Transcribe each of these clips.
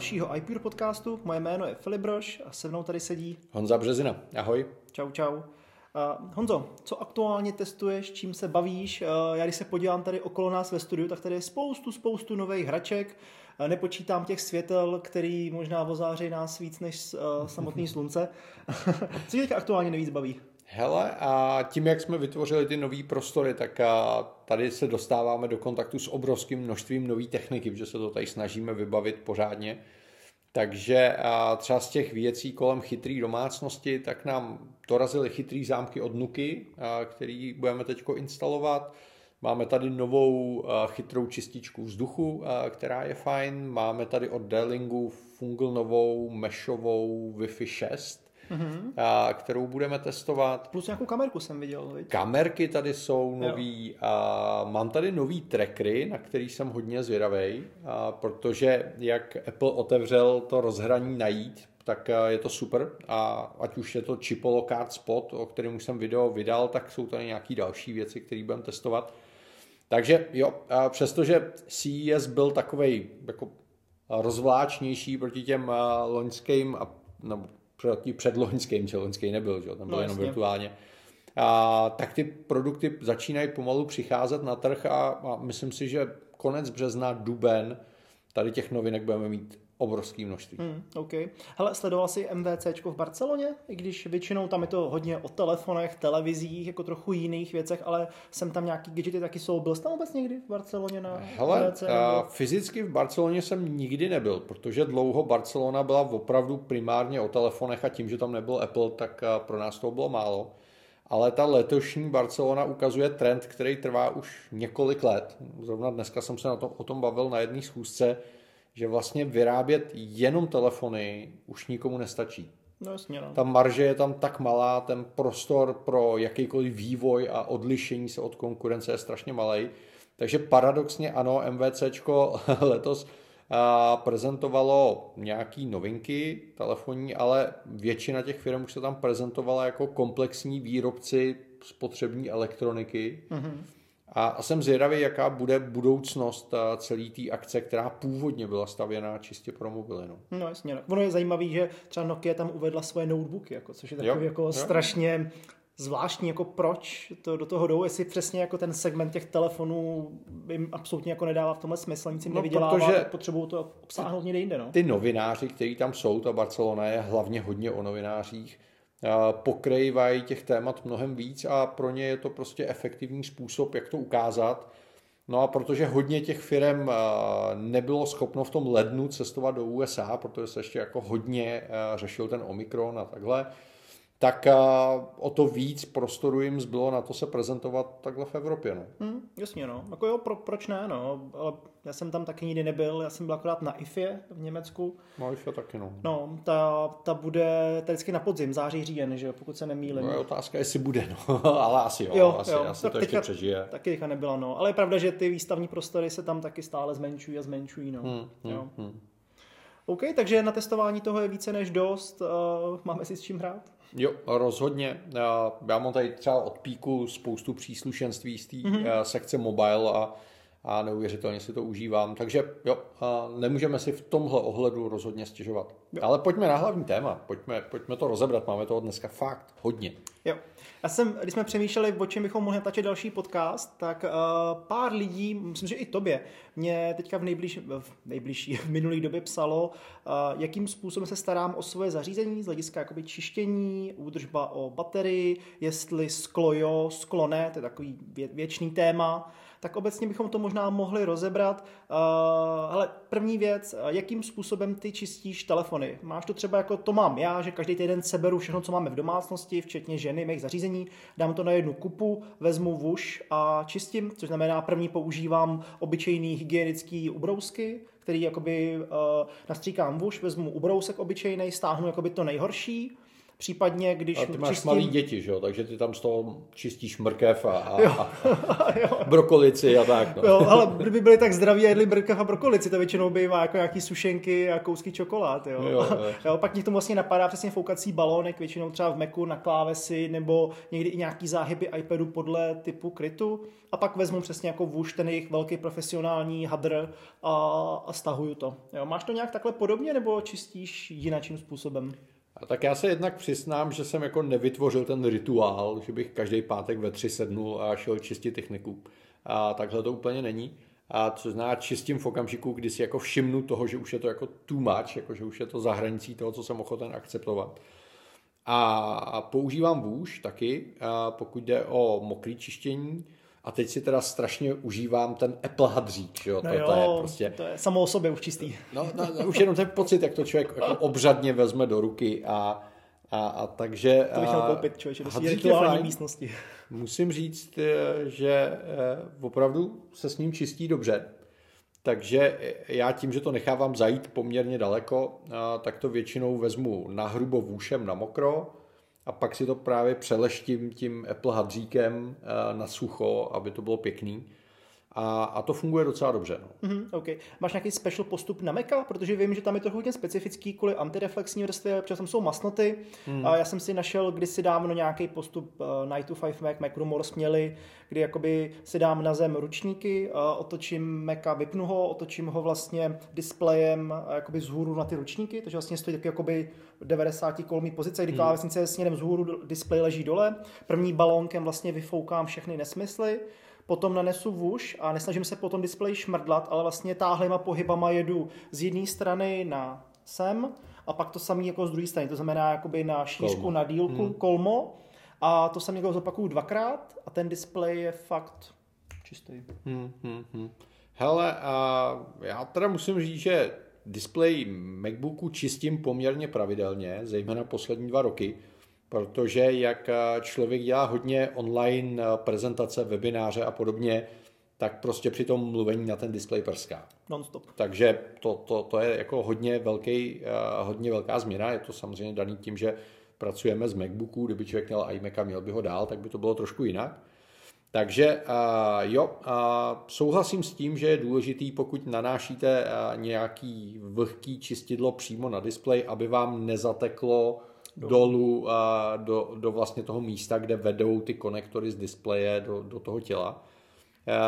dalšího iPure podcastu. Moje jméno je Filip Broš a se mnou tady sedí Honza Březina. Ahoj. Čau, čau. Uh, Honzo, co aktuálně testuješ, čím se bavíš? Uh, já když se podívám tady okolo nás ve studiu, tak tady je spoustu, spoustu nových hraček. Uh, nepočítám těch světel, který možná ozáří nás víc než uh, samotný slunce. co tě aktuálně nejvíc baví? Hele, a tím, jak jsme vytvořili ty nové prostory, tak tady se dostáváme do kontaktu s obrovským množstvím nové techniky, protože se to tady snažíme vybavit pořádně. Takže třeba z těch věcí kolem chytrý domácnosti, tak nám dorazily chytrý zámky od Nuky, který budeme teď instalovat. Máme tady novou chytrou čističku vzduchu, která je fajn. Máme tady od Delingu Fungal novou meshovou Wi-Fi 6, mm-hmm. a, kterou budeme testovat. Plus nějakou kamerku jsem viděl. Viď? Kamerky tady jsou nový. A mám tady nový trackery, na který jsem hodně zvědavý, protože jak Apple otevřel to rozhraní najít, tak je to super a ať už je to Chipolo Card Spot, o kterém už jsem video vydal, tak jsou tady nějaké další věci, které budeme testovat. Takže jo, přestože CES byl takový jako rozvláčnější proti těm loňským, nebo proti předloňským, že loňský nebyl, že tam byl no, jenom virtuálně. A, tak ty produkty začínají pomalu přicházet na trh a, a myslím si, že konec března, duben, tady těch novinek budeme mít obrovský množství. Hmm, OK. Hele, sledoval jsi MVC v Barceloně, i když většinou tam je to hodně o telefonech, televizích, jako trochu jiných věcech, ale jsem tam nějaký gadgety taky jsou. Byl jsi tam vůbec někdy v Barceloně na Hele, MVC? Nebo... fyzicky v Barceloně jsem nikdy nebyl, protože dlouho Barcelona byla opravdu primárně o telefonech a tím, že tam nebyl Apple, tak pro nás to bylo málo. Ale ta letošní Barcelona ukazuje trend, který trvá už několik let. Zrovna dneska jsem se na tom, o tom bavil na jedné schůzce, že vlastně vyrábět jenom telefony už nikomu nestačí. No jasně, no. Ta marže je tam tak malá, ten prostor pro jakýkoliv vývoj a odlišení se od konkurence je strašně malý. Takže paradoxně ano, MVCčko letos prezentovalo nějaký novinky telefonní, ale většina těch firm už se tam prezentovala jako komplexní výrobci spotřební elektroniky. Mm-hmm a jsem zvědavý, jaká bude budoucnost eh, celé té akce, která původně byla stavěná čistě pro mobily. No, no jasně. No. Ono je zajímavé, že třeba Nokia tam uvedla svoje notebooky, jako, což je takový jo, jako jo. strašně zvláštní, jako proč to do toho jdou, jestli přesně jako ten segment těch telefonů jim absolutně jako nedává v tomhle smysl, nic jim no, nevydělává, potřebují to obsáhnout někde jinde. No. Ty novináři, kteří tam jsou, ta Barcelona je hlavně hodně o novinářích, pokrývají těch témat mnohem víc a pro ně je to prostě efektivní způsob, jak to ukázat. No a protože hodně těch firm nebylo schopno v tom lednu cestovat do USA, protože se ještě jako hodně řešil ten Omikron a takhle, tak o to víc prostoru jim zbylo na to se prezentovat takhle v Evropě. No. Hmm, jasně, no. Jako jo, pro, proč ne, no. Ale já jsem tam taky nikdy nebyl, já jsem byl akorát na IFE v Německu. No IFE taky, no. No, ta, ta bude ta vždycky na podzim, září, říjen, že jo, pokud se nemýlím. No je otázka, jestli bude, no. ale asi jo, jo asi, jo. asi to, to ještě přežije. Taky teďka nebyla, no. Ale je pravda, že ty výstavní prostory se tam taky stále zmenšují a zmenšují, no. Hmm, hmm, jo. Hmm. OK, takže na testování toho je více než dost. Uh, máme si s čím hrát? Jo, rozhodně. Já mám tady třeba od píku spoustu příslušenství z té mm-hmm. sekce mobile a, a neuvěřitelně si to užívám. Takže jo, nemůžeme si v tomhle ohledu rozhodně stěžovat. Jo. Ale pojďme na hlavní téma, pojďme, pojďme to rozebrat, máme toho dneska fakt hodně. Jo. Já jsem, když jsme přemýšleli, o čem bychom mohli natáčet další podcast, tak uh, pár lidí, myslím, že i tobě, mě teďka v nejbližší, v nejbližší, v minulý době psalo, uh, jakým způsobem se starám o svoje zařízení z hlediska jakoby čištění, údržba o baterii, jestli sklo jo, sklo ne, to je takový vě, věčný téma tak obecně bychom to možná mohli rozebrat. Ale první věc, jakým způsobem ty čistíš telefony? Máš to třeba jako to mám já, že každý týden seberu všechno, co máme v domácnosti, včetně ženy, mých zařízení, dám to na jednu kupu, vezmu vuš a čistím, což znamená první používám obyčejný hygienický ubrousky, který jakoby uh, nastříkám vuš, vezmu ubrousek obyčejný, stáhnu jakoby to nejhorší, Případně, když A ty máš čistím... malý děti, že jo? takže ty tam z toho čistíš mrkev a, a, a brokolici a tak. No. Jo, ale kdyby byli tak zdraví a jedli brkev a brokolici, to většinou bývá jako nějaký sušenky a kousky čokolád. Jo. Jo, jo. jo, pak mě to vlastně napadá přesně foukací balónek, většinou třeba v Macu na klávesi nebo někdy i nějaký záhyby iPadu podle typu krytu a pak vezmu přesně jako vůž ten jejich velký profesionální hadr a, a stahuju to. Jo, máš to nějak takhle podobně nebo čistíš jinakým způsobem? A tak já se jednak přiznám, že jsem jako nevytvořil ten rituál, že bych každý pátek ve tři sednul a šel čistit techniku. A takhle to úplně není. A co znamená čistím v okamžiku, kdy si jako všimnu toho, že už je to jako too much, jako že už je to za hranicí toho, co jsem ochoten akceptovat. A používám vůž taky, pokud jde o mokrý čištění, a teď si teda strašně užívám ten Apple hadřík, že jo? No to, jo, to, je prostě... to je samo o sobě už čistý. No, no, no už jenom ten pocit, jak to člověk jako obřadně vezme do ruky a, a, a takže... To bych měl koupit, člověče, do rituální místnosti. Musím říct, eh, že eh, opravdu se s ním čistí dobře. Takže já tím, že to nechávám zajít poměrně daleko, tak to většinou vezmu na hrubo vůšem na mokro, a pak si to právě přeleštím tím Apple hadříkem eh, na sucho, aby to bylo pěkný. A, a to funguje docela dobře. No. Mm-hmm, okay. Máš nějaký special postup na Maca? Protože vím, že tam je to hodně specifický kvůli antireflexní vrstvě, protože tam jsou masnoty. Mm. A já jsem si našel kdysi dávno nějaký postup uh, Night to 5 Mac, Mac Rumors měli, kdy jakoby si dám na zem ručníky, uh, otočím Maca, vypnu ho, otočím ho vlastně displejem uh, jakoby vzhůru na ty ručníky, takže vlastně stojí taky jakoby 90 kolmý pozice, kdy mm. klávesnice směrem vzhůru, displej leží dole. První balónkem vlastně vyfoukám všechny nesmysly potom nanesu vůž a nesnažím se potom displej šmrdlat, ale vlastně táhlýma pohybama jedu z jedné strany na sem a pak to samý jako z druhé strany, to znamená jakoby na šířku, kolmo. na dílku, hmm. kolmo a to samý jako zopakuju dvakrát a ten displej je fakt čistý. Hmm, hmm, hmm. Hele, a já teda musím říct, že displej MacBooku čistím poměrně pravidelně, zejména poslední dva roky protože jak eh, člověk dělá hodně online eh, prezentace, webináře a podobně, tak prostě při tom mluvení na ten displej prská. Non-stop. Takže to, to, to je jako hodně, velký, eh, hodně velká změna. Je to samozřejmě daný tím, že pracujeme z MacBooku. Kdyby člověk měl iMac a měl by ho dál, tak by to bylo trošku jinak. Takže jo, uh, souhlasím s tím, že je důležitý, pokud nanášíte nějaký vlhký čistidlo přímo na displej, aby vám nezateklo dolů a do, do vlastně toho místa, kde vedou ty konektory z displeje do, do toho těla.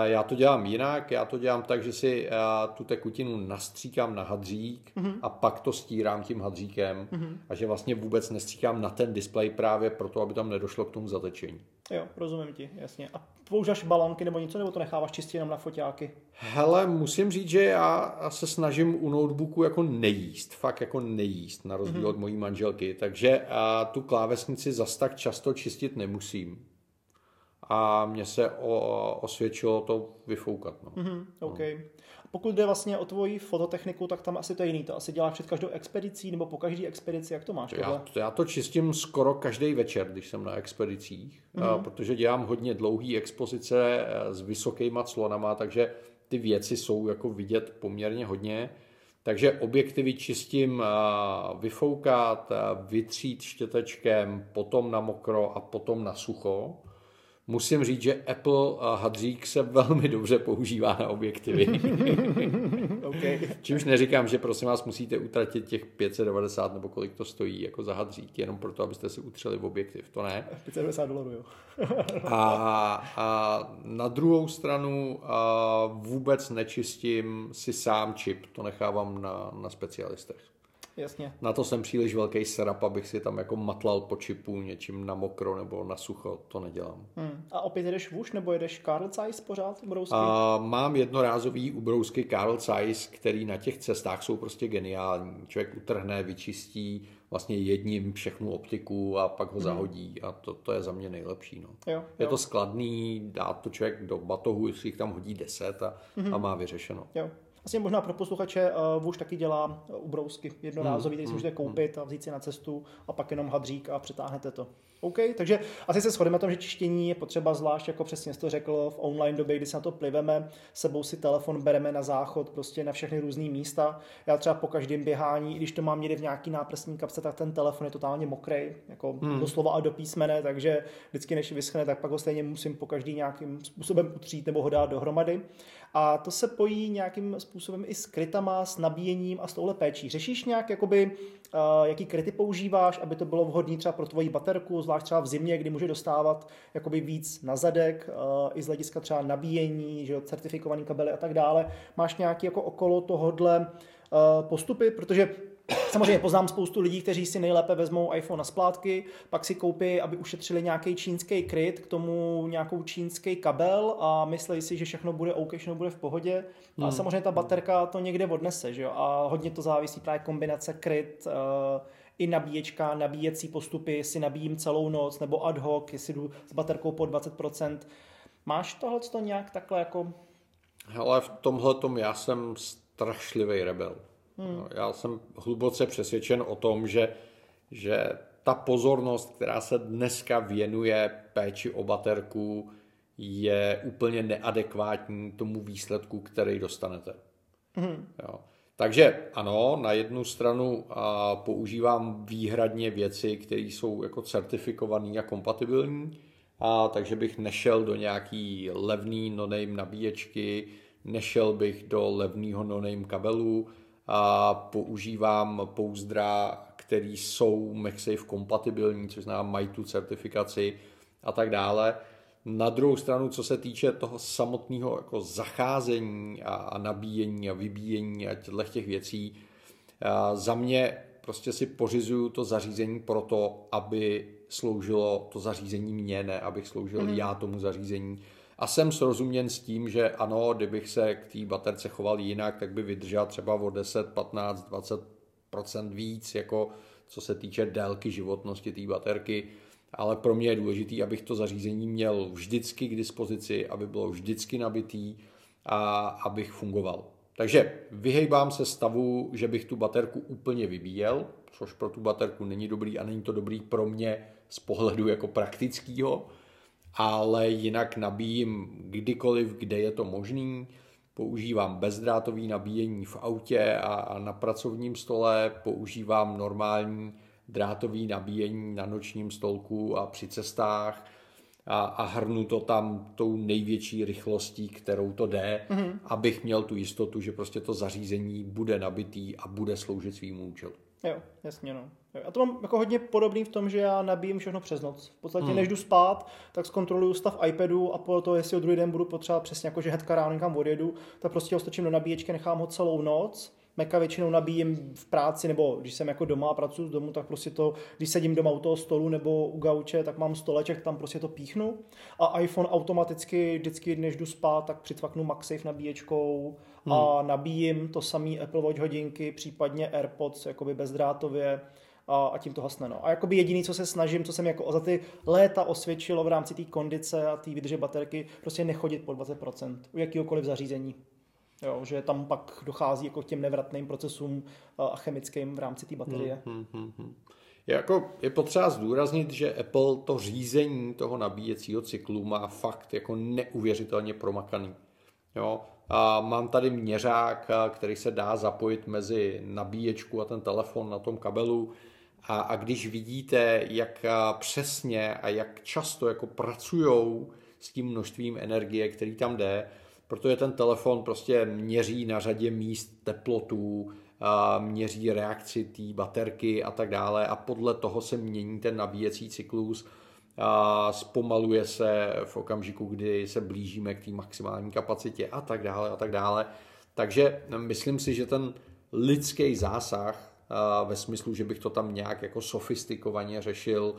Já to dělám jinak, já to dělám tak, že si tu tekutinu nastříkám na hadřík mm-hmm. a pak to stírám tím hadříkem mm-hmm. a že vlastně vůbec nestříkám na ten displej právě proto, aby tam nedošlo k tomu zatečení. Jo, rozumím ti, jasně. A používáš balonky nebo něco, nebo to necháváš čistě jenom na foťáky? Hele, musím říct, že já se snažím u notebooku jako nejíst, fakt jako nejíst, na rozdíl mm-hmm. od mojí manželky, takže a tu klávesnici zas tak často čistit nemusím a mně se o, osvědčilo to vyfoukat. No. Mm-hmm, okay. no. Pokud jde vlastně o tvoji fototechniku, tak tam asi to je jiný. To asi děláš před každou expedicí nebo po každé expedici, jak to máš? Já, já to čistím skoro každý večer, když jsem na expedicích, mm-hmm. protože dělám hodně dlouhé expozice eh, s vysokýma clonama, takže ty věci jsou jako vidět poměrně hodně. Takže objektivy čistím eh, vyfoukat, vytřít štětečkem, potom na mokro a potom na sucho. Musím říct, že Apple hadřík se velmi dobře používá na objektivy. okay. Čímž neříkám, že prosím vás musíte utratit těch 590 nebo kolik to stojí jako za hadřík, jenom proto, abyste si utřeli v objektiv. To ne. 590 dolarů, jo. a, a na druhou stranu a vůbec nečistím si sám čip. To nechávám na, na specialistech. Jasně. Na to jsem příliš velký serap, abych si tam jako matlal po čipu něčím na mokro nebo na sucho, to nedělám. Hmm. A opět jedeš vůš nebo jedeš Carl Zeiss pořád ubrousky? A mám jednorázový ubrousky Carl Zeiss, který na těch cestách jsou prostě geniální. Člověk utrhne, vyčistí vlastně jedním všechnu optiku a pak ho hmm. zahodí a to, to je za mě nejlepší. No. Jo, jo. Je to skladný, dá to člověk do batohu, jestli jich tam hodí deset a, hmm. a má vyřešeno. Jo. Vlastně možná pro posluchače uh, Vuš taky dělá ubrousky jednorázový, který si hmm. můžete koupit a vzít si na cestu a pak jenom hadřík a přetáhnete to. OK, takže asi se shodeme na tom, že čištění je potřeba zvlášť, jako přesně to řekl, v online době, kdy se na to pliveme, sebou si telefon bereme na záchod, prostě na všechny různé místa. Já třeba po každém běhání, i když to mám někde v nějaký náprsní kapse, tak ten telefon je totálně mokrý, jako hmm. doslova a do písmene, takže vždycky než vyschne, tak pak ho stejně musím po každý nějakým způsobem utřít nebo ho dát dohromady. A to se pojí nějakým způsobem i s krytama, s nabíjením a s touhle péčí. Řešíš nějak, jakoby, uh, jaký kryty používáš, aby to bylo vhodné třeba pro tvoji baterku, zvlášť třeba v zimě, kdy může dostávat jakoby víc na zadek, uh, i z hlediska třeba nabíjení, že jo, certifikovaný kabely a tak dále. Máš nějaký jako okolo tohodle uh, postupy, protože Samozřejmě poznám spoustu lidí, kteří si nejlépe vezmou iPhone na splátky, pak si koupí, aby ušetřili nějaký čínský kryt, k tomu nějakou čínský kabel a myslí si, že všechno bude OK, všechno bude v pohodě. Hmm. A samozřejmě ta baterka to někde odnese, že jo? A hodně to závisí právě kombinace kryt, uh, i nabíječka, nabíjecí postupy, jestli nabíjím celou noc, nebo ad hoc, jestli jdu s baterkou po 20%. Máš tohle to nějak takhle jako... Hele, v tomhle tom já jsem strašlivý rebel. Hmm. Já jsem hluboce přesvědčen o tom, že, že ta pozornost, která se dneska věnuje péči o baterku, je úplně neadekvátní tomu výsledku, který dostanete. Hmm. Jo. Takže ano, na jednu stranu a, používám výhradně věci, které jsou jako certifikované a kompatibilní, a takže bych nešel do nějaký levný no-name nabíječky, nešel bych do levného no-name kabelu, a používám pouzdra, které jsou MagSafe kompatibilní, což znamená mají tu certifikaci a tak dále. Na druhou stranu, co se týče toho samotného jako zacházení a, a nabíjení a vybíjení a těchto těch věcí, a za mě prostě si pořizuju to zařízení proto, aby sloužilo to zařízení mě, ne abych sloužil mm. já tomu zařízení. A jsem srozuměn s tím, že ano, kdybych se k té baterce choval jinak, tak by vydržel třeba o 10, 15, 20% víc, jako co se týče délky životnosti té baterky. Ale pro mě je důležité, abych to zařízení měl vždycky k dispozici, aby bylo vždycky nabitý a abych fungoval. Takže vyhejbám se stavu, že bych tu baterku úplně vybíjel, což pro tu baterku není dobrý a není to dobrý pro mě z pohledu jako praktického ale jinak nabíjím kdykoliv, kde je to možný. Používám bezdrátový nabíjení v autě a na pracovním stole, používám normální drátový nabíjení na nočním stolku a při cestách a, a hrnu to tam tou největší rychlostí, kterou to jde, mm-hmm. abych měl tu jistotu, že prostě to zařízení bude nabitý a bude sloužit svým účelu. Jo, jasně no. A to mám jako hodně podobný v tom, že já nabíjím všechno přes noc. V podstatě hmm. než jdu spát, tak zkontroluju stav iPadu a po to, jestli ho druhý den budu potřebovat přesně jako, že hnedka ráno někam odjedu, tak prostě ho stačím do nabíječky, nechám ho celou noc. Meka většinou nabíjím v práci, nebo když jsem jako doma a pracuji z domu, tak prostě to, když sedím doma u toho stolu nebo u gauče, tak mám stoleček, tam prostě to píchnu. A iPhone automaticky vždycky, než jdu spát, tak přicvaknu MagSafe nabíječkou hmm. a nabíjím to samý Apple Watch hodinky, případně AirPods jakoby bezdrátově a, a tím to hasne. No. A jakoby jediný, co se snažím, co jsem jako za ty léta osvědčilo v rámci té kondice a té výdrže baterky, prostě nechodit po 20% u jakýhokoliv zařízení. Jo, že tam pak dochází jako k těm nevratným procesům a chemickým v rámci té baterie. Hmm, hmm, hmm. Je, jako, je potřeba zdůraznit, že Apple to řízení toho nabíjecího cyklu má fakt jako neuvěřitelně promakaný. Jo? A mám tady měřák, který se dá zapojit mezi nabíječku a ten telefon na tom kabelu a, a když vidíte, jak přesně a jak často jako pracujou s tím množstvím energie, který tam jde, protože ten telefon prostě měří na řadě míst teplotu, měří reakci té baterky a tak dále a podle toho se mění ten nabíjecí cyklus a zpomaluje se v okamžiku, kdy se blížíme k té maximální kapacitě a tak dále a tak dále. Takže myslím si, že ten lidský zásah ve smyslu, že bych to tam nějak jako sofistikovaně řešil,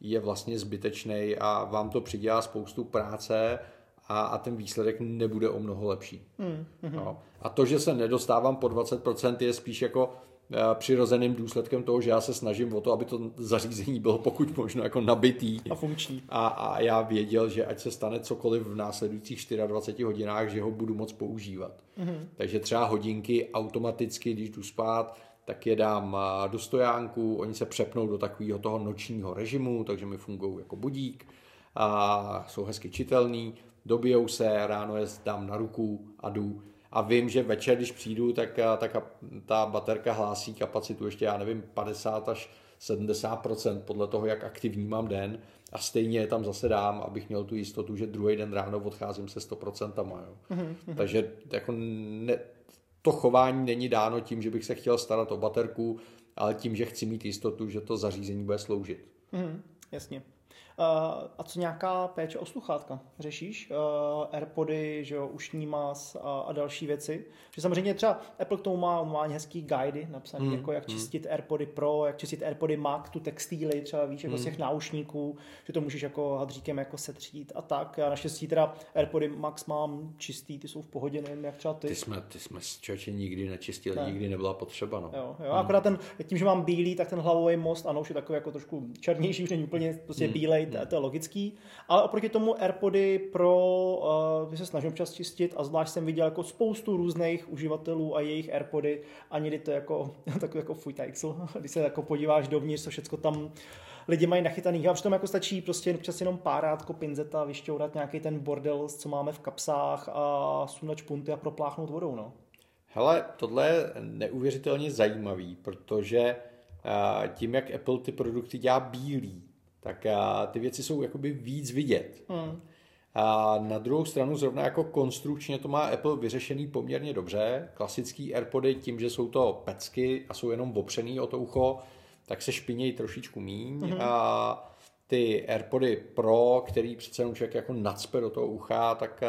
je vlastně zbytečný a vám to přidělá spoustu práce a, a ten výsledek nebude o mnoho lepší. Mm, mm. No. A to, že se nedostávám po 20%, je spíš jako eh, přirozeným důsledkem toho, že já se snažím o to, aby to zařízení bylo pokud možno jako nabitý. A funkční. A, a já věděl, že ať se stane cokoliv v následujících 24 hodinách, že ho budu moc používat. Mm-hmm. Takže třeba hodinky automaticky, když jdu spát, tak je dám do stojánku, oni se přepnou do takového toho nočního režimu, takže mi fungují jako budík a jsou hezky čitelný, dobijou se, ráno je dám na ruku a jdu a vím, že večer, když přijdu, tak, tak ta baterka hlásí kapacitu ještě, já nevím, 50 až 70% podle toho, jak aktivní mám den a stejně je tam zase dám, abych měl tu jistotu, že druhý den ráno odcházím se 100%. Jo. Mm-hmm. Takže jako ne, to chování není dáno tím, že bych se chtěl starat o baterku, ale tím, že chci mít jistotu, že to zařízení bude sloužit. Mm, jasně. A co nějaká péče o sluchátka? Řešíš Airpody, že jo, ušní mas a, a další věci? Že samozřejmě třeba Apple k tomu má, má hezký guidy napsané, hmm. jako jak hmm. čistit hmm. Airpody Pro, jak čistit Airpody Max, tu textíly, třeba víš, jako hmm. z těch náušníků, že to můžeš jako hadříkem jako setřít a tak. Já naštěstí teda Airpody Max mám čistý, ty jsou v pohodě, nevím jak třeba ty. Ty jsme, ty jsme člověče nikdy nečistili, ne. nikdy nebyla potřeba. No. Jo, jo, hmm. akorát ten, tím, že mám bílý, tak ten hlavový most, ano, už je takový jako trošku černější, už není úplně prostě hmm. bílej, to, to je logický. Ale oproti tomu AirPody Pro uh, se snažím občas čistit a zvlášť jsem viděl jako spoustu různých uživatelů a jejich AirPody a někdy to jako, takový jako fuj když se jako podíváš dovnitř, co všechno tam lidi mají nachytaný. A přitom jako stačí prostě občas jenom párátko pinzeta, vyšťourat nějaký ten bordel, co máme v kapsách a sundat špunty a propláchnout vodou. No. Hele, tohle je neuvěřitelně zajímavý, protože tím, jak Apple ty produkty dělá bílý, tak ty věci jsou jakoby víc vidět. Hmm. A na druhou stranu zrovna jako konstrukčně to má Apple vyřešený poměrně dobře. Klasický AirPody tím, že jsou to pecky a jsou jenom opřený o to ucho, tak se špinějí trošičku míň. Mm-hmm. A ty AirPody Pro, který přece jenom člověk jako nacpe do toho ucha, tak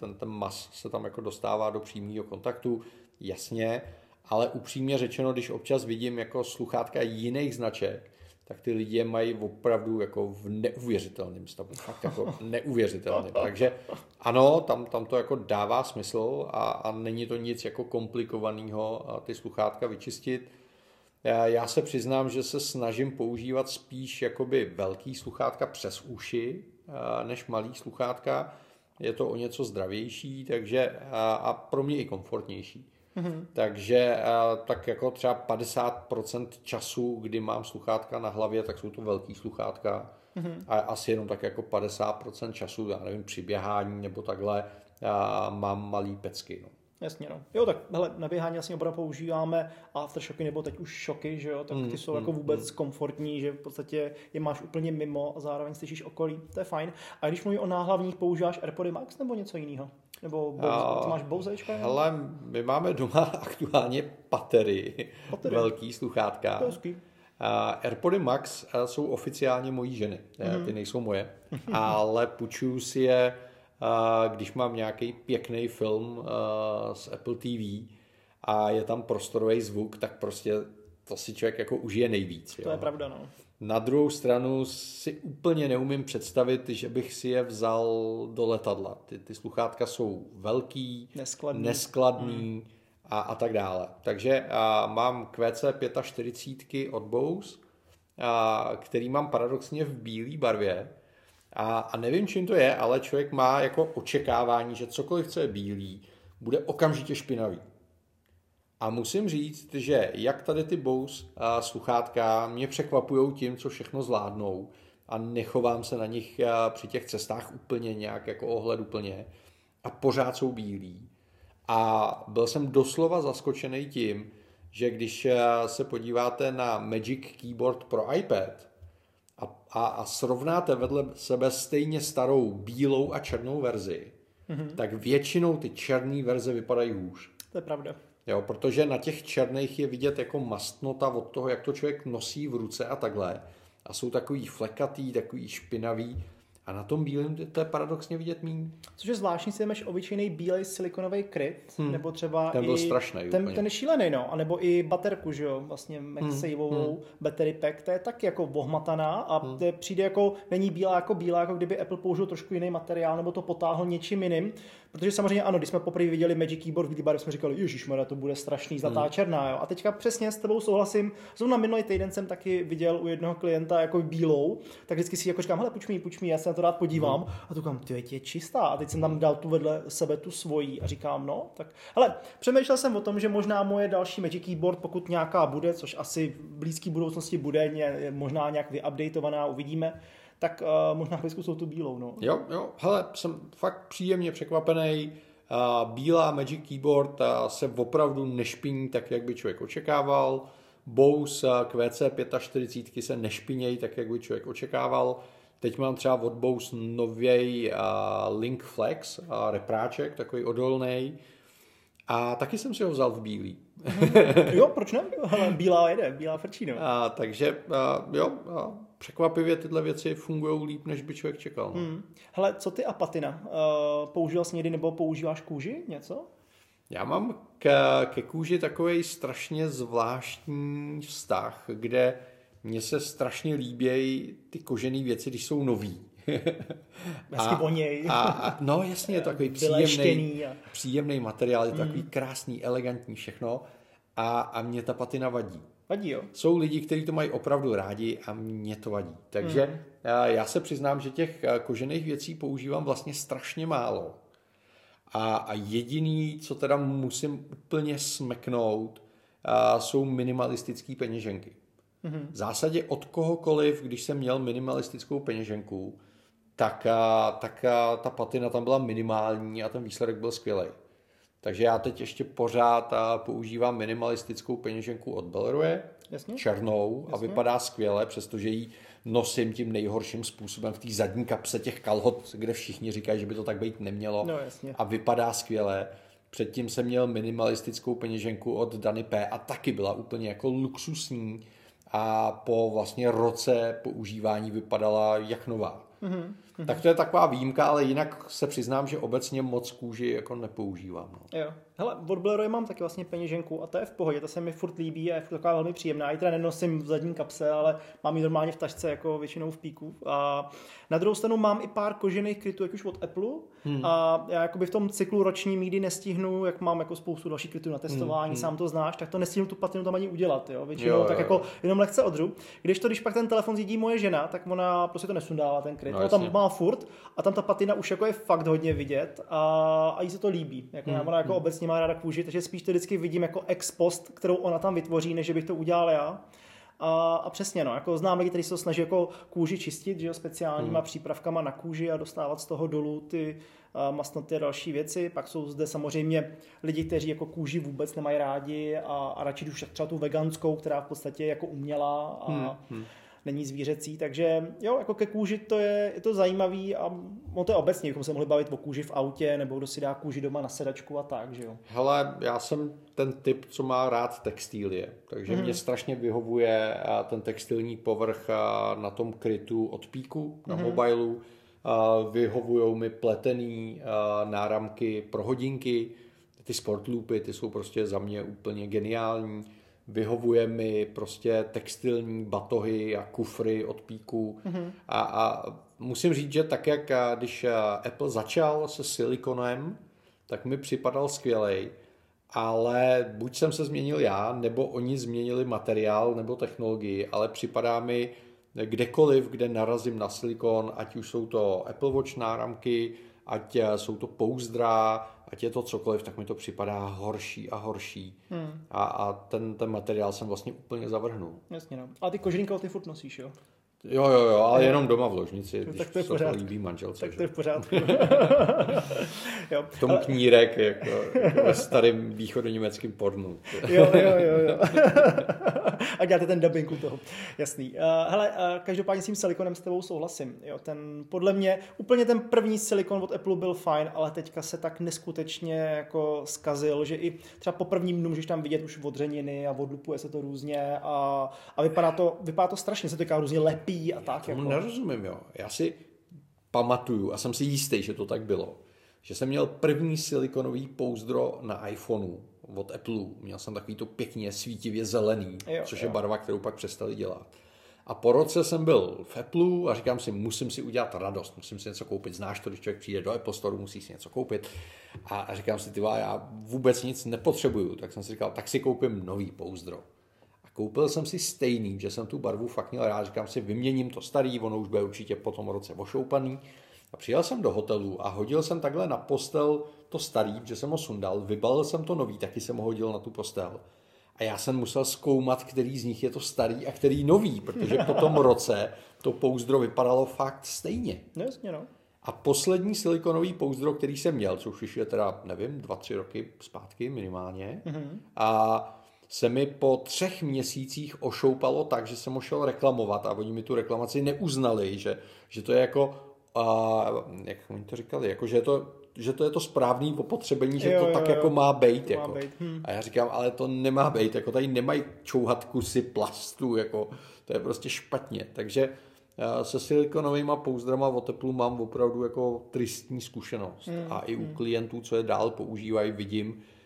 ten, ten mas se tam jako dostává do přímého kontaktu, jasně, ale upřímně řečeno, když občas vidím jako sluchátka jiných značek, tak ty lidi mají opravdu jako v neuvěřitelném stavu. Fakt jako neuvěřitelným. Takže ano, tam, tam to jako dává smysl a, a není to nic jako komplikovaného ty sluchátka vyčistit. Já se přiznám, že se snažím používat spíš jakoby velký sluchátka přes uši, než malý sluchátka. Je to o něco zdravější takže a, a pro mě i komfortnější. Mm-hmm. Takže tak jako třeba 50% času, kdy mám sluchátka na hlavě, tak jsou to velký sluchátka. Mm-hmm. A asi jenom tak jako 50% času, já nevím, při běhání nebo takhle, mám malý pecky. No. Jasně, no. Jo, tak hele, na běhání asi opravdu používáme aftershocky nebo teď už šoky, že jo, tak ty mm, jsou mm, jako vůbec mm. komfortní, že v podstatě je máš úplně mimo a zároveň slyšíš okolí, to je fajn. A když mluví o náhlavních, používáš AirPody Max nebo něco jiného? Nebo Bose, ty máš Bosečka? Ale my máme doma aktuálně patery, patery. velký sluchátka. Uh, AirPody Max uh, jsou oficiálně mojí ženy, mm-hmm. ty nejsou moje, ale půjčuju si je když mám nějaký pěkný film z Apple TV a je tam prostorový zvuk, tak prostě to si člověk jako užije nejvíc. To jo. je pravda, no. Na druhou stranu si úplně neumím představit, že bych si je vzal do letadla. Ty, ty sluchátka jsou velký, neskladný, neskladný hmm. a, a tak dále. Takže a, mám QC 45 od Bose, a, který mám paradoxně v bílé barvě a, a nevím, čím to je, ale člověk má jako očekávání, že cokoliv, co je bílý, bude okamžitě špinavý. A musím říct, že jak tady ty Bose a sluchátka mě překvapují tím, co všechno zvládnou a nechovám se na nich při těch cestách úplně nějak jako ohled úplně a pořád jsou bílí. A byl jsem doslova zaskočený tím, že když se podíváte na Magic Keyboard pro iPad, a, a, a srovnáte vedle sebe stejně starou bílou a černou verzi, mm-hmm. tak většinou ty černé verze vypadají hůř. To je pravda. Jo, protože na těch černých je vidět jako mastnota od toho, jak to člověk nosí v ruce a takhle. A jsou takový flekatý, takový špinavý a na tom bílém to je paradoxně vidět méně. Což je zvláštní, si jdeš obyčejný bílej silikonový kryt, hmm. nebo třeba ten byl i strašný, ten, ten je šílený, no, a nebo i baterku, že jo, vlastně MagSaveovou hmm. battery pack, to je taky jako bohmataná a hmm. to přijde jako, není bílá jako bílá, jako kdyby Apple použil trošku jiný materiál nebo to potáhl něčím jiným, protože samozřejmě ano, když jsme poprvé viděli Magic Keyboard v Bílý jsme říkali, Ježíš, to bude strašný, zlatá hmm. černá, jo. A teďka přesně s tebou souhlasím, zrovna minulý týden jsem taky viděl u jednoho klienta jako bílou, tak vždycky si jako říkám, hele, puč mi, puč mi, já se na to rád podívám. Hmm. A tu říkám, ty je čistá. A teď jsem tam dal tu vedle sebe tu svojí a říkám, no, tak. Ale přemýšlel jsem o tom, že možná moje další Magic Keyboard, pokud nějaká bude, což asi v blízké budoucnosti bude, je možná nějak vyupdateovaná, uvidíme, tak uh, možná jsou tu bílou. No. Jo, jo, hele, jsem fakt příjemně překvapený. Uh, bílá Magic Keyboard uh, se opravdu nešpiní tak, jak by člověk očekával. Bose QC 45 se nešpinějí tak, jak by člověk očekával. Teď mám třeba od Bose nový uh, Link Flex, uh, repráček, takový odolný. A taky jsem si ho vzal v bílý. jo, proč ne? Bílá jede, bílá frčí, no. A, takže uh, jo, uh, překvapivě tyhle věci fungují líp, než by člověk čekal. No. Hmm. Hele, co ty a patina? Uh, používal jsi někdy nebo používáš kůži něco? Já mám ke, ke kůži takový strašně zvláštní vztah, kde mně se strašně líbějí ty kožené věci, když jsou nový. a, voněj. a, a, no jasně, je to takový příjemný, a... příjemný materiál, je to takový mm. krásný, elegantní všechno a, a mě ta patina vadí. Vadí, jo. Jsou lidi, kteří to mají opravdu rádi a mě to vadí. Takže mm. já se přiznám, že těch kožených věcí používám vlastně strašně málo. A, a jediný, co teda musím úplně smeknout, a jsou minimalistické peněženky. Mm-hmm. V zásadě od kohokoliv, když jsem měl minimalistickou peněženku, tak, a, tak a, ta patina tam byla minimální a ten výsledek byl skvělý. Takže já teď ještě pořád a používám minimalistickou peněženku od Belroje, Jasně. černou Jasně. a vypadá skvěle, přestože ji nosím tím nejhorším způsobem v té zadní kapse těch kalhot, kde všichni říkají, že by to tak být nemělo no, jasně. a vypadá skvěle. Předtím jsem měl minimalistickou peněženku od Dany P a taky byla úplně jako luxusní a po vlastně roce používání vypadala jak nová. Mm-hmm. Tak to je taková výjimka, ale jinak se přiznám, že obecně moc kůži jako nepoužívám. No. Jo. Hele, od Bleroy mám taky vlastně peněženku a to je v pohodě, to se mi furt líbí a je taková velmi příjemná. I teda nenosím v zadní kapse, ale mám ji normálně v tašce, jako většinou v píku. A na druhou stranu mám i pár kožených krytů, jak už od Apple. Hmm. A já jakoby v tom cyklu roční mídy nestihnu, jak mám jako spoustu dalších krytů na testování, hmm. sám to znáš, tak to nestihnu tu patinu tam ani udělat. Jo? Většinou jo, jo, tak jako jenom lehce odřu. Když to, když pak ten telefon zjedí moje žena, tak ona prostě to nesundává ten kryt. No, tam má furt a tam ta patina už jako je fakt hodně vidět a, a jí se to líbí. Jako hmm. Ona jako hmm. obecně má ráda kůži, takže spíš to vždycky vidím jako ex post, kterou ona tam vytvoří, než bych to udělal já. A, a přesně, no, jako znám lidi, kteří se snaží jako kůži čistit, že jo, speciálníma hmm. přípravkama na kůži a dostávat z toho dolů ty uh, masnoty a další věci. Pak jsou zde samozřejmě lidi, kteří jako kůži vůbec nemají rádi a, a radši už třeba tu veganskou, která v podstatě je jako umělá a, hmm. Není zvířecí, takže jo, jako ke kůži to je, je to zajímavý a no to je obecně, bychom se mohli bavit o kůži v autě, nebo kdo si dá kůži doma na sedačku a tak, že jo. Hele, já jsem ten typ, co má rád textílie, takže mm-hmm. mě strašně vyhovuje ten textilní povrch na tom krytu od píku na mm-hmm. mobilu, vyhovují mi pletený náramky pro hodinky, ty sportloopy, ty jsou prostě za mě úplně geniální vyhovuje mi prostě textilní batohy a kufry od píku. Mm-hmm. A, a musím říct, že tak jak když Apple začal se silikonem, tak mi připadal skvělej, ale buď jsem se změnil já, nebo oni změnili materiál nebo technologii, ale připadá mi kdekoliv, kde narazím na silikon, ať už jsou to Apple Watch náramky, ať jsou to pouzdra, ať je to cokoliv, tak mi to připadá horší a horší. Hmm. A, a ten, ten materiál jsem vlastně úplně zavrhnul. Jasně, no. A ty kožený ty furt nosíš, jo? Jo, jo, jo, ale jenom doma v ložnici, no, tak to je v pořádku. líbí manželce. Tak to je v pořádku. jo. V tom ale... knírek, jako, jako ve starém východoněmeckém pornu. jo, jo, jo, jo. a děláte ten dubbing u toho. Jasný. Uh, hele, uh, každopádně s tím silikonem s tebou souhlasím. Jo, ten, podle mě, úplně ten první silikon od Apple byl fajn, ale teďka se tak neskutečně jako skazil, že i třeba po prvním dnu můžeš tam vidět už odřeniny a odlupuje se to různě a, a vypadá, to, vypadá to strašně, se to různě lepí a tak. Tomu jako. nerozumím, jo. Já si pamatuju a jsem si jistý, že to tak bylo, že jsem měl první silikonový pouzdro na iPhoneu od Apple. Měl jsem takový to pěkně svítivě zelený, jo, což jo. je barva, kterou pak přestali dělat. A po roce jsem byl v Apple a říkám si, musím si udělat radost, musím si něco koupit. Znáš to, když člověk přijde do Apple Store, musí si něco koupit. A říkám si, ty já vůbec nic nepotřebuju. Tak jsem si říkal, tak si koupím nový pouzdro. A koupil jsem si stejný, že jsem tu barvu fakt měl rád, říkám si, vyměním to starý, ono už bude určitě po tom roce ošoupaný. A přijel jsem do hotelu a hodil jsem takhle na postel to starý, že jsem ho sundal, vybalil jsem to nový, taky jsem ho hodil na tu postel. A já jsem musel zkoumat, který z nich je to starý a který nový, protože po tom roce to pouzdro vypadalo fakt stejně. No jasně, no. A poslední silikonový pouzdro, který jsem měl, což už je teda, nevím, dva, tři roky zpátky minimálně, mm-hmm. a se mi po třech měsících ošoupalo tak, že jsem ho šel reklamovat a oni mi tu reklamaci neuznali, že, že to je jako, a, jak oni to říkali, jako že je to že to je to správný opotřebení, že jo, to jo, tak jo, jako má být. Jako. Má být. Hm. A já říkám, ale to nemá být, jako tady nemají čouhat kusy plastu, jako to je prostě špatně. Takže se silikonovými pouzdrama o teplu mám opravdu jako tristní zkušenost. Hmm. A i u hmm. klientů, co je dál používají, vidím, eh,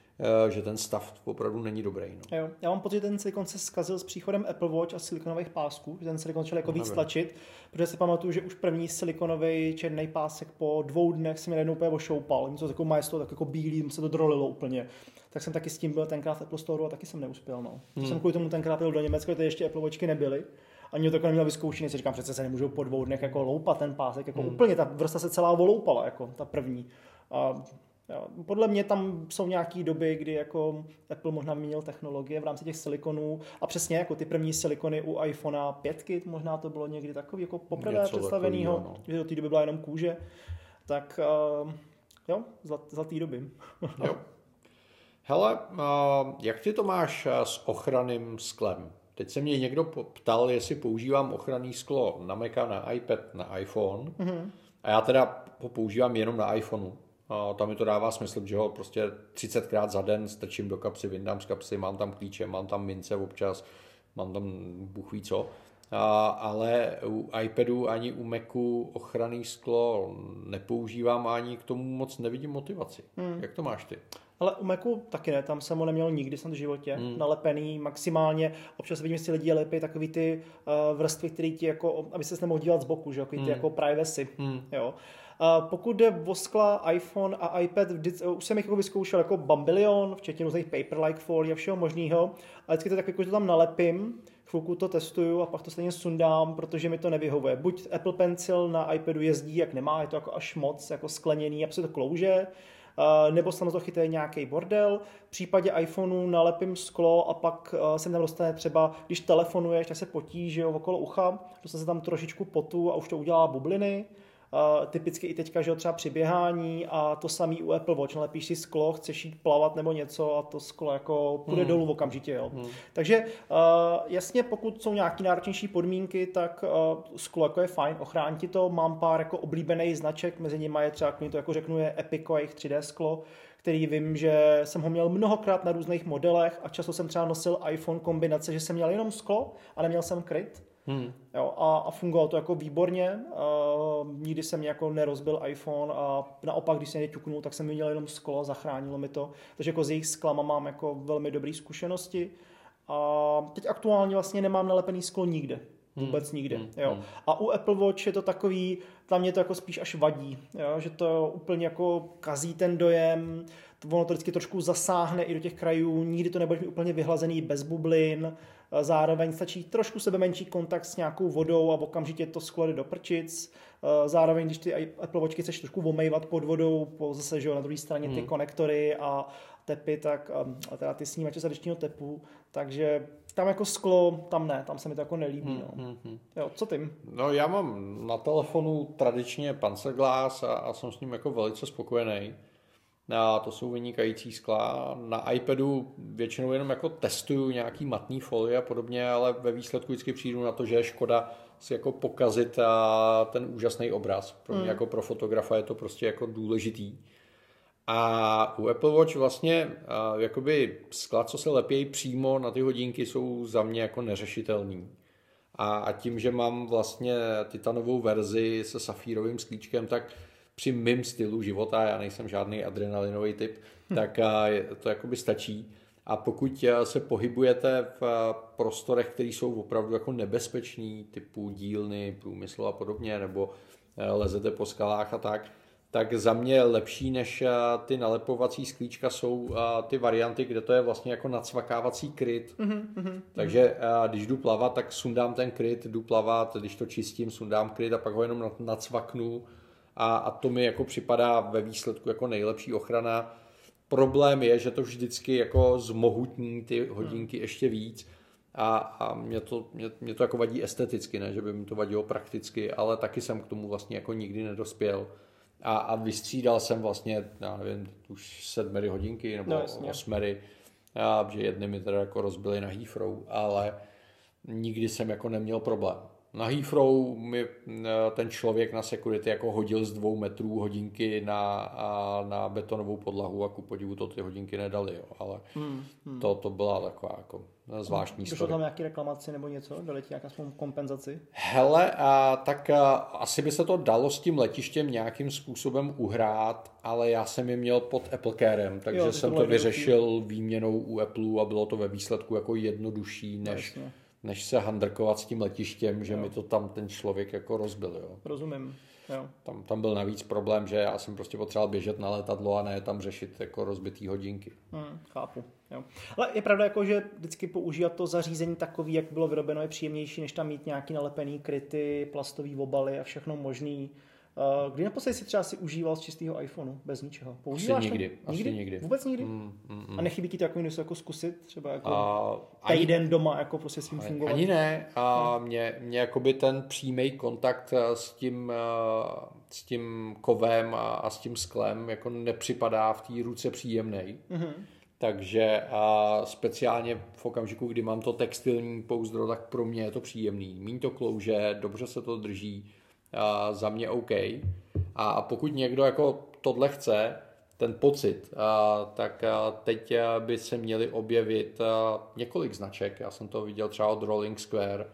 že ten stav opravdu není dobrý. No. Jo. Já mám pocit, že ten silikon se zkazil s příchodem Apple Watch a silikonových pásků, že ten silikon začal jako víc tlačit, protože si pamatuju, že už první silikonový černý pásek po dvou dnech se mi najednou úplně ošoupal, něco takového majesto, tak jako bílý, se to drolilo úplně. Tak jsem taky s tím byl tenkrát v Apple Store a taky jsem neuspěl. No. Hmm. Jsem kvůli tomu tenkrát byl do Německa, kde ještě Apple Watchky nebyly ani to neměl vyzkoušený, si říkám, přece se nemůžou po dvou dnech jako loupat ten pásek, jako hmm. úplně ta vrsta se celá voloupala, jako ta první. A Jo. Podle mě tam jsou nějaké doby, kdy jako Apple možná měnil technologie v rámci těch silikonů a přesně jako ty první silikony u iPhone 5, možná to bylo někdy takový jako poprvé představenýho, no. že do té doby byla jenom kůže, tak uh, jo, za té doby. jo. Hele, uh, jak ty to máš s ochranným sklem? Teď se mě někdo ptal, jestli používám ochranný sklo na Maca, na iPad, na iPhone. Mm-hmm. A já teda ho používám jenom na iPhoneu. A tam mi to dává smysl, že ho prostě 30krát za den strčím do kapsy, vyndám z kapsy, mám tam klíče, mám tam mince občas, mám tam bůh ví co. A, ale u iPadu ani u Macu ochranný sklo nepoužívám ani k tomu moc nevidím motivaci. Hmm. Jak to máš ty? Ale u Macu taky ne, tam jsem ho neměl nikdy jsem v životě hmm. nalepený maximálně. Občas vidím, jestli lidi lepí takový ty uh, vrstvy, které ti jako, aby se nemohl dívat z boku, že jo, hmm. ty jako privacy, hmm. jo. Uh, pokud jde o skla, iPhone a iPad, už jsem jich jako vyzkoušel jako bambilion, včetně různých paper-like folie a všeho možného, ale vždycky to tak jako to tam nalepím, chvilku to testuju a pak to stejně sundám, protože mi to nevyhovuje. Buď Apple Pencil na iPadu jezdí, jak nemá, je to jako až moc jako skleněný, a se to klouže, nebo se na to chytá nějaký bordel. V případě iPhoneu nalepím sklo a pak se tam dostane třeba, když telefonuješ, tak se potí, že jo, okolo ucha, dostane se tam trošičku potu a už to udělá bubliny. Uh, typicky i teďka, že jo, třeba při běhání a to samý u Apple Watch, nalepíš si sklo, chceš jít plavat nebo něco a to sklo jako půjde hmm. dolů okamžitě, jo. Hmm. Takže uh, jasně, pokud jsou nějaké náročnější podmínky, tak uh, sklo jako je fajn, ochrání ti to, mám pár jako oblíbených značek, mezi nimi je třeba, to jako řeknu, je Epico, jejich 3D sklo, který vím, že jsem ho měl mnohokrát na různých modelech a často jsem třeba nosil iPhone kombinace, že jsem měl jenom sklo a neměl jsem kryt. Hmm. Jo, a, a fungovalo to jako výborně. Uh, nikdy jsem jako nerozbil iPhone a naopak, když jsem je ťuknul, tak jsem měl jenom sklo, zachránilo mi to. Takže jako z jejich sklama mám jako velmi dobré zkušenosti. A teď aktuálně vlastně nemám nalepený sklo nikde. Hmm. Vůbec hmm. nikde. Hmm. Jo. Hmm. A u Apple Watch je to takový, tam mě to jako spíš až vadí, jo? že to úplně jako kazí ten dojem, ono to vždycky trošku zasáhne i do těch krajů, nikdy to nebude mít úplně vyhlazený bez bublin, zároveň stačí trošku sebe menší kontakt s nějakou vodou a okamžitě to sklo jde do prčic. Zároveň, když ty Apple Watchky chceš trošku omejvat pod vodou, po zase že na druhé straně ty hmm. konektory a tepy, tak a teda ty snímače zadečního tepu, takže tam jako sklo, tam ne, tam se mi to jako nelíbí. No. Hmm, hmm, hmm. Jo, co ty? No já mám na telefonu tradičně Panzerglass a, a jsem s ním jako velice spokojený. A to jsou vynikající skla. Na iPadu většinou jenom jako testuju nějaký matný folie a podobně, ale ve výsledku vždycky přijdu na to, že je škoda si jako pokazit a ten úžasný obraz. Pro mě mm. jako pro fotografa je to prostě jako důležitý. A u Apple Watch vlastně jakoby skla, co se lepějí přímo na ty hodinky, jsou za mě jako neřešitelný. A, a tím, že mám vlastně titanovou verzi se safírovým sklíčkem, tak při mým stylu života, já nejsem žádný adrenalinový typ, hm. tak to jakoby stačí. A pokud se pohybujete v prostorech, které jsou opravdu jako nebezpečný, typu dílny, průmysl a podobně, nebo lezete po skalách a tak, tak za mě lepší než ty nalepovací sklíčka jsou ty varianty, kde to je vlastně jako nacvakávací kryt. Mm-hmm. Takže když jdu plavat, tak sundám ten kryt, jdu plavat, když to čistím, sundám kryt a pak ho jenom nacvaknu a, a to mi jako připadá ve výsledku jako nejlepší ochrana. Problém je, že to vždycky jako zmohutní ty hodinky hmm. ještě víc a, a mě, to, mě, mě to jako vadí esteticky, ne, že by mi to vadilo prakticky, ale taky jsem k tomu vlastně jako nikdy nedospěl. A, a vystřídal jsem vlastně, já nevím, už sedmery hodinky nebo no, osmery, a, že jedny mi teda jako rozbily na Heathrow, ale nikdy jsem jako neměl problém. Na Heathrow mi eh, ten člověk na security jako hodil z dvou metrů hodinky na, a, na betonovou podlahu a ku podivu to ty hodinky nedali, jo. ale hmm, hmm. To, to byla taková jako zvláštní Došlo tam nějaký reklamaci nebo něco? Dali ti nějakou kompenzaci? Hele, a, tak a, asi by se to dalo s tím letištěm nějakým způsobem uhrát, ale já jsem je měl pod Apple Carem, takže jo, jsem to vyřešil výměnou u Apple a bylo to ve výsledku jako jednodušší, než... Jasně než se handrkovat s tím letištěm, že jo. mi to tam ten člověk jako rozbil. Jo. Rozumím. Jo. Tam, tam byl navíc problém, že já jsem prostě potřeboval běžet na letadlo a ne tam řešit jako rozbitý hodinky. Hmm, chápu. Jo. Ale je pravda, jako, že vždycky používat to zařízení takový, jak bylo vyrobeno, je příjemnější, než tam mít nějaký nalepený kryty, plastový obaly a všechno možný. Eh, kdy naposledy si třeba si užíval z čistého iPhoneu, bez ničeho? Používáš asi nikdy, to? nikdy? Asi nikdy. Vůbec nikdy? Mm, mm, mm. A nechybí ti to jako něco jako zkusit? Třeba jako uh, týden ani, doma jako prostě s tím fungovat? Ani ne. A no. mě, mě jakoby ten přímý kontakt eh, s tím, eh, s tím kovem a, a s tím sklem jako nepřipadá v té ruce příjemný. Mm-hmm. Takže a speciálně v okamžiku, kdy mám to textilní pouzdro, tak pro mě je to příjemný. Míň to klouže, dobře se to drží, za mě OK. A pokud někdo jako tohle chce, ten pocit, tak teď by se měli objevit několik značek. Já jsem to viděl třeba od Rolling Square,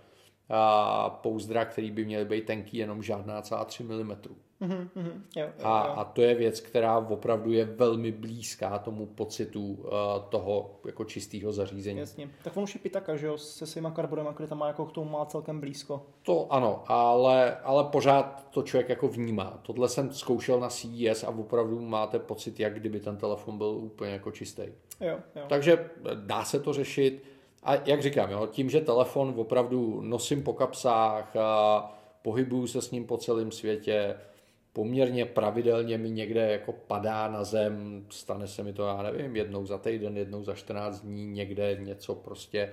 pouzdra, který by měly být tenký jenom žádná celá 3 mm. Mm-hmm, jo, jo, a, jo. a to je věc, která opravdu je velmi blízká tomu pocitu uh, toho jako čistého zařízení. Jasně. Tak on už je pitaka, že jo, se svýma karbonama, který tam má jako k tomu má celkem blízko. To ano, ale, ale pořád to člověk jako vnímá. Tohle jsem zkoušel na CES a opravdu máte pocit, jak kdyby ten telefon byl úplně jako čistý. Jo, jo. Takže dá se to řešit. A jak říkám, jo, tím, že telefon opravdu nosím po kapsách, a pohybuju se s ním po celém světě, poměrně pravidelně mi někde jako padá na zem, stane se mi to, já nevím, jednou za týden, jednou za 14 dní, někde něco prostě,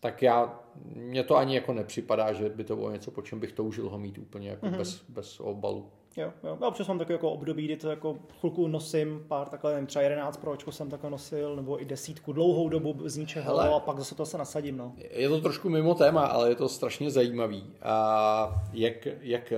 tak já, mně to ani jako nepřipadá, že by to bylo něco, po čem bych toužil ho mít úplně jako mm-hmm. bez, bez obalu. Jo, jo. Já občas mám takové jako období, kdy to jako chvilku nosím, pár takhle, nevím, třeba 11 pročko jsem takhle nosil, nebo i desítku dlouhou dobu z ničeho Hele, a pak zase to se nasadím, no. Je to trošku mimo téma, ale je to strašně zajímavý. A jak, jak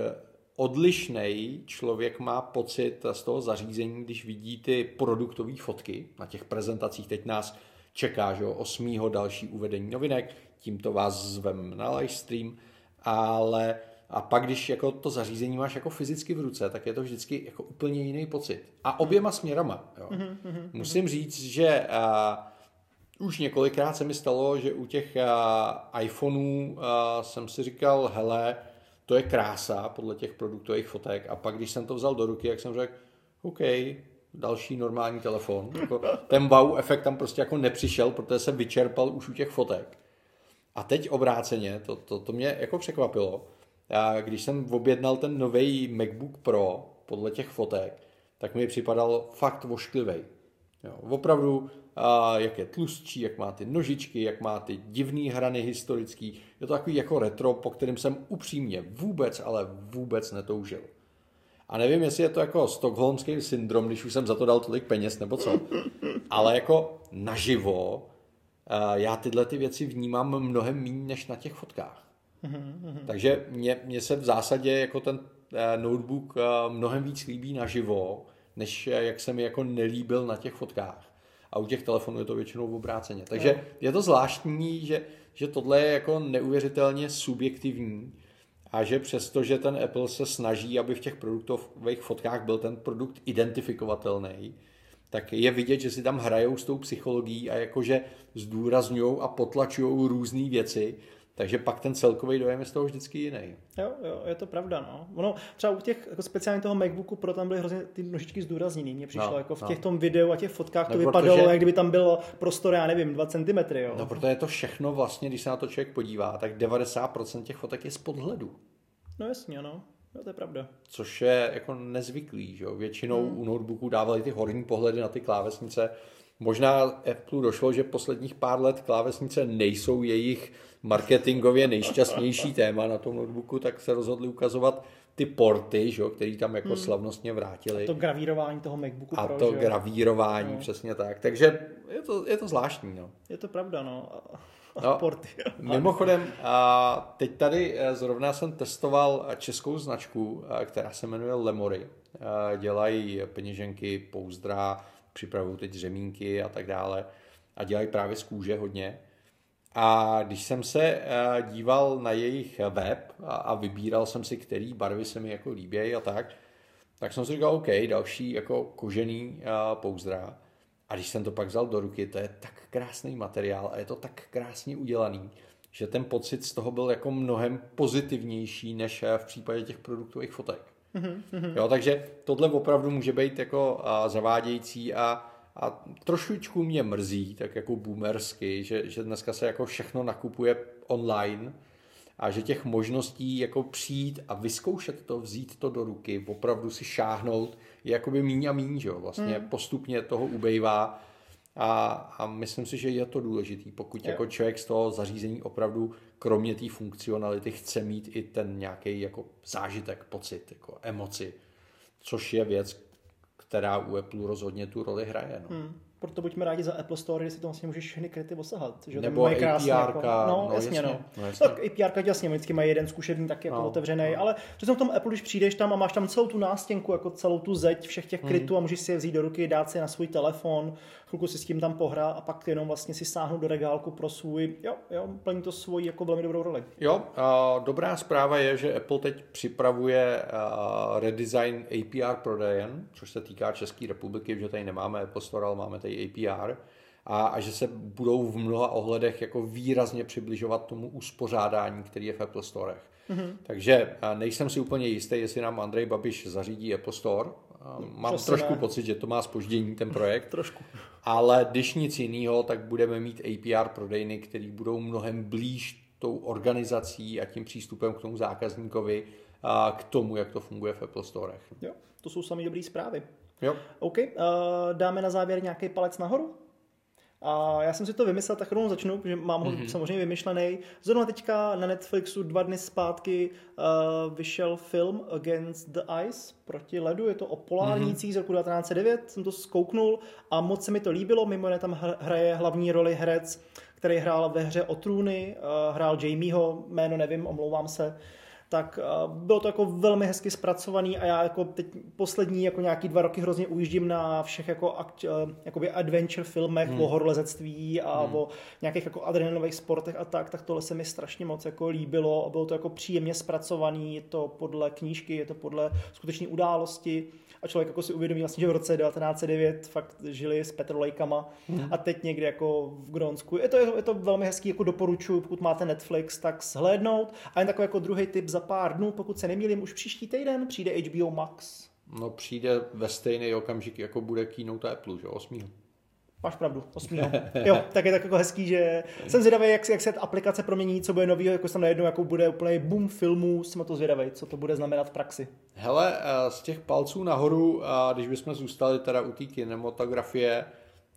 odlišný člověk má pocit z toho zařízení, když vidí ty produktové fotky na těch prezentacích. Teď nás čeká, že 8. další uvedení novinek, tímto vás zvem na live stream, ale a pak, když jako to zařízení máš jako fyzicky v ruce, tak je to vždycky jako úplně jiný pocit. A oběma směrama. Jo. Mm-hmm, Musím říct, že a, už několikrát se mi stalo, že u těch a, iPhoneů a, jsem si říkal, hele, to je krása podle těch produktových fotek. A pak, když jsem to vzal do ruky, jak jsem řekl, OK, další normální telefon. Jako, ten wow efekt tam prostě jako nepřišel, protože se vyčerpal už u těch fotek. A teď obráceně, to, to, to mě jako překvapilo. Já, když jsem objednal ten nový MacBook Pro podle těch fotek, tak mi připadal fakt vošklivý. Jo, opravdu jak je tlustší, jak má ty nožičky, jak má ty divné hrany historický. Je to takový jako retro, po kterém jsem upřímně vůbec, ale vůbec netoužil. A nevím, jestli je to jako stokholmský syndrom, když už jsem za to dal tolik peněz nebo co, ale jako naživo já tyhle ty věci vnímám mnohem méně než na těch fotkách. Takže mě, mě se v zásadě jako ten eh, notebook eh, mnohem víc líbí naživo, než eh, jak se mi jako nelíbil na těch fotkách a u těch telefonů je to většinou obráceně. Takže no. je to zvláštní, že, že tohle je jako neuvěřitelně subjektivní a že přesto, že ten Apple se snaží, aby v těch produktových fotkách byl ten produkt identifikovatelný, tak je vidět, že si tam hrajou s tou psychologií a jakože zdůrazňují a potlačují různé věci, takže pak ten celkový dojem je z toho vždycky jiný. Jo, jo, je to pravda, no. Ono třeba u těch, jako speciálně toho MacBooku Pro tam byly hrozně ty nožičky zdůrazněný. Mně přišlo, no, jako v těch no. tom videu a těch fotkách no, to vypadalo, protože... jak kdyby tam bylo prostor, já nevím, 2 cm, jo. No, protože je to všechno vlastně, když se na to člověk podívá, tak 90% těch fotek je z podhledu. No jasně, no. No, to je pravda. Což je jako nezvyklý, že jo. Většinou hmm. u notebooků dávali ty horní pohledy na ty klávesnice. Možná Apple došlo, že posledních pár let klávesnice nejsou jejich marketingově nejšťastnější téma na tom notebooku, tak se rozhodli ukazovat ty porty, že, který tam jako hmm. slavnostně vrátili. A to gravírování toho MacBooku A Pro, to že? gravírování, no. přesně tak. Takže je to, je to zvláštní. No. Je to pravda, no. No, porty. Mimochodem, a teď tady eh, zrovna jsem testoval českou značku, eh, která se jmenuje Lemory. Eh, dělají peněženky, pouzdra, připravují teď řemínky a tak dále. A dělají právě z kůže hodně. A když jsem se díval na jejich web a vybíral jsem si, který barvy se mi jako líbějí a tak, tak jsem si říkal, OK, další jako kožený pouzdra. A když jsem to pak vzal do ruky, to je tak krásný materiál a je to tak krásně udělaný, že ten pocit z toho byl jako mnohem pozitivnější než eh, v případě těch produktových fotek. Mm-hmm. Jo, takže tohle opravdu může být jako zavádějící a, a trošičku mě mrzí, tak jako boomersky, že, že dneska se jako všechno nakupuje online a že těch možností jako přijít a vyzkoušet to, vzít to do ruky, opravdu si šáhnout, je jakoby míň a míň, že jo? Vlastně mm. postupně toho ubejvá a, a myslím si, že je to důležitý, pokud je. jako člověk z toho zařízení opravdu kromě té funkcionality chce mít i ten nějaký jako zážitek, pocit, jako emoci, což je věc, která u Apple rozhodně tu roli hraje. No. Hmm proto buďme rádi za Apple Store, jestli to vlastně můžeš všechny kryty osahat. Že Nebo mají krásně, jako, no, no, jasně, no. no jasně. Tak APR jasně, vždycky mají jeden zkušební tak jako no, otevřený, no. ale přesně v tom Apple, když přijdeš tam a máš tam celou tu nástěnku, jako celou tu zeď všech těch krytů mm. a můžeš si je vzít do ruky, dát si na svůj telefon, chvilku si s tím tam pohrá a pak jenom vlastně si sáhnout do regálku pro svůj, jo, jo, plní to svoji jako velmi dobrou roli. Jo, a dobrá zpráva je, že Apple teď připravuje redesign APR prodejen, což se týká České republiky, že tady nemáme Apple Store, ale máme tady APR a, a že se budou v mnoha ohledech jako výrazně přibližovat tomu uspořádání, který je v Apple Storech. Mm-hmm. Takže nejsem si úplně jistý, jestli nám Andrej Babiš zařídí Apple Store. Mám Přesně trošku ne. pocit, že to má spoždění ten projekt. trošku. Ale když nic jiného, tak budeme mít APR prodejny, které budou mnohem blíž tou organizací a tím přístupem k tomu zákazníkovi a k tomu, jak to funguje v Apple Storech. Jo, to jsou samé dobré zprávy. Jo. OK, uh, dáme na závěr nějaký palec nahoru? A já jsem si to vymyslel, tak rovnou začnu, protože mám ho mm-hmm. samozřejmě vymyšlený. Zrovna teďka na Netflixu dva dny zpátky uh, vyšel film Against the Ice, proti ledu, je to o polárnících mm-hmm. z roku 1909, jsem to zkouknul a moc se mi to líbilo, mimo jiné tam hraje hlavní roli herec, který hrál ve hře o trůny, uh, hrál Jamieho, jméno nevím, omlouvám se, tak bylo to jako velmi hezky zpracovaný a já jako teď poslední jako nějaký dva roky hrozně ujíždím na všech jako akt, eh, jakoby adventure filmech hmm. o horolezectví a hmm. o nějakých jako adrenalinových sportech a tak, tak tohle se mi strašně moc jako líbilo a bylo to jako příjemně zpracovaný, je to podle knížky, je to podle skutečné události a člověk jako si uvědomí vlastně, že v roce 1909 fakt žili s petrolejkama hmm. a teď někde jako v Grónsku. Je to, je to velmi hezký, jako doporučuji, pokud máte Netflix, tak shlédnout. A jen takový jako druhý tip za pár dnů, pokud se nemýlím, už příští týden přijde HBO Max. No přijde ve stejný okamžik, jako bude keynote Apple, že 8. Máš pravdu, 8. jo, tak je tak jako hezký, že jsem zvědavý, jak, jak se aplikace promění, co bude novýho, jako jsem najednou jako bude úplně boom filmů, jsem to zvědavý, co to bude znamenat v praxi. Hele, eh, z těch palců nahoru, když bychom zůstali teda u té kinematografie,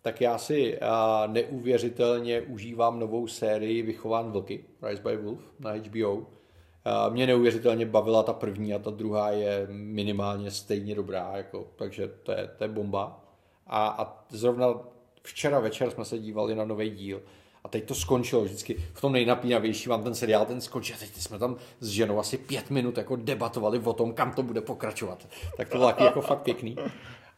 tak já si eh, neuvěřitelně užívám novou sérii Vychován vlky, Rise by Wolf na HBO. Eh, mě neuvěřitelně bavila ta první a ta druhá je minimálně stejně dobrá, jako, takže to je, to je bomba. A, a zrovna včera večer jsme se dívali na nový díl a teď to skončilo vždycky v tom nejnapínavější vám ten seriál ten skončil. Teď jsme tam s ženou asi pět minut jako debatovali o tom, kam to bude pokračovat. Tak to bylo taky jako fakt pěkný.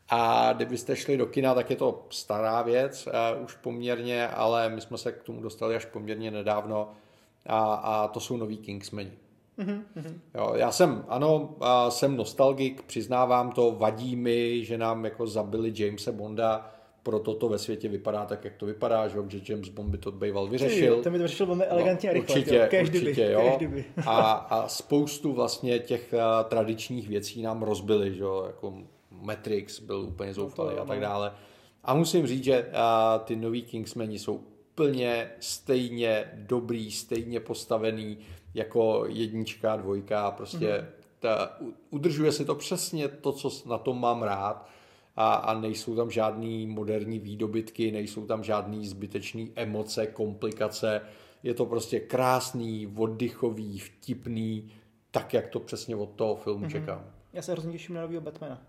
A kdybyste šli do kina, tak je to stará věc uh, už poměrně, ale my jsme se k tomu dostali až poměrně nedávno a, a to jsou nový Kingsmeni. Mm-hmm. Jo, já jsem, ano, jsem nostalgik, přiznávám to, vadí mi, že nám jako zabili Jamesa Bonda proto to ve světě vypadá tak, jak to vypadá, že, že James Bond by to býval vyřešil. To by to vyřešil velmi elegantně no, a rychle. Určitě, jo. určitě, jo. A, a spoustu vlastně těch uh, tradičních věcí nám rozbili, že jo, jako Matrix byl úplně zoufalý no a tak dále. A musím říct, že uh, ty noví Kingsmeni jsou úplně stejně dobrý, stejně postavený jako jednička, dvojka, prostě mm-hmm. ta, udržuje si to přesně to, co na tom mám rád a, a nejsou tam žádný moderní výdobytky, nejsou tam žádný zbytečný emoce, komplikace, je to prostě krásný, oddychový, vtipný, tak, jak to přesně od toho filmu mm-hmm. čekám. Já se hrozně těším na nového Batmana.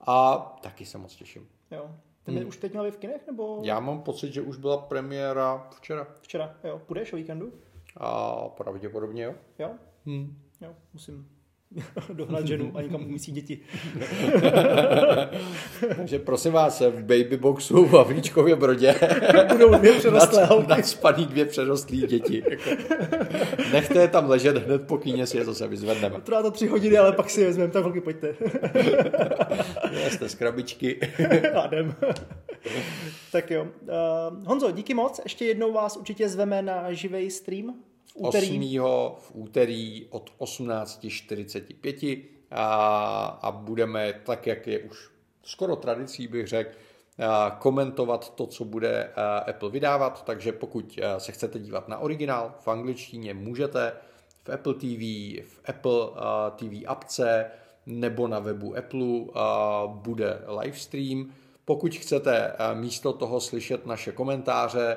A taky se moc těším. Jo. Ten hmm. už teď měl v kinech, nebo? Já mám pocit, že už byla premiéra včera. Včera, jo. Půjdeš o víkendu? A pravděpodobně jo. Jo? Hmm. Jo, musím dohnat ženu a někam umístit děti. Takže prosím vás, v babyboxu v Havlíčkově brodě budou dvě přerostlé nad, nadspaný dvě přerostlé děti. Nechte je tam ležet hned po kíně si je zase vyzvedneme. Trvá to tři hodiny, ale pak si je vezmeme, tak holky pojďte. Jste z krabičky. Ádem. tak jo. Uh, Honzo, díky moc. Ještě jednou vás určitě zveme na živý stream v úterý. 8. v úterý od 18.45 a, a budeme, tak jak je už skoro tradicí, bych řekl, komentovat to, co bude Apple vydávat, takže pokud se chcete dívat na originál v angličtině, můžete v Apple TV, v Apple TV apce nebo na webu Apple bude livestream. Pokud chcete místo toho slyšet naše komentáře,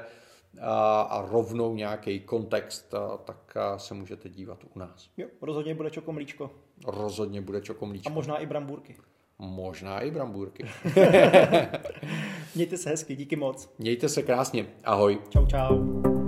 a, a rovnou nějaký kontext, tak se můžete dívat u nás. Jo, rozhodně bude čokomlíčko. Rozhodně bude čokomlíčko. A možná i brambůrky. Možná i brambůrky. Mějte se hezky, díky moc. Mějte se krásně. Ahoj. Čau, čau.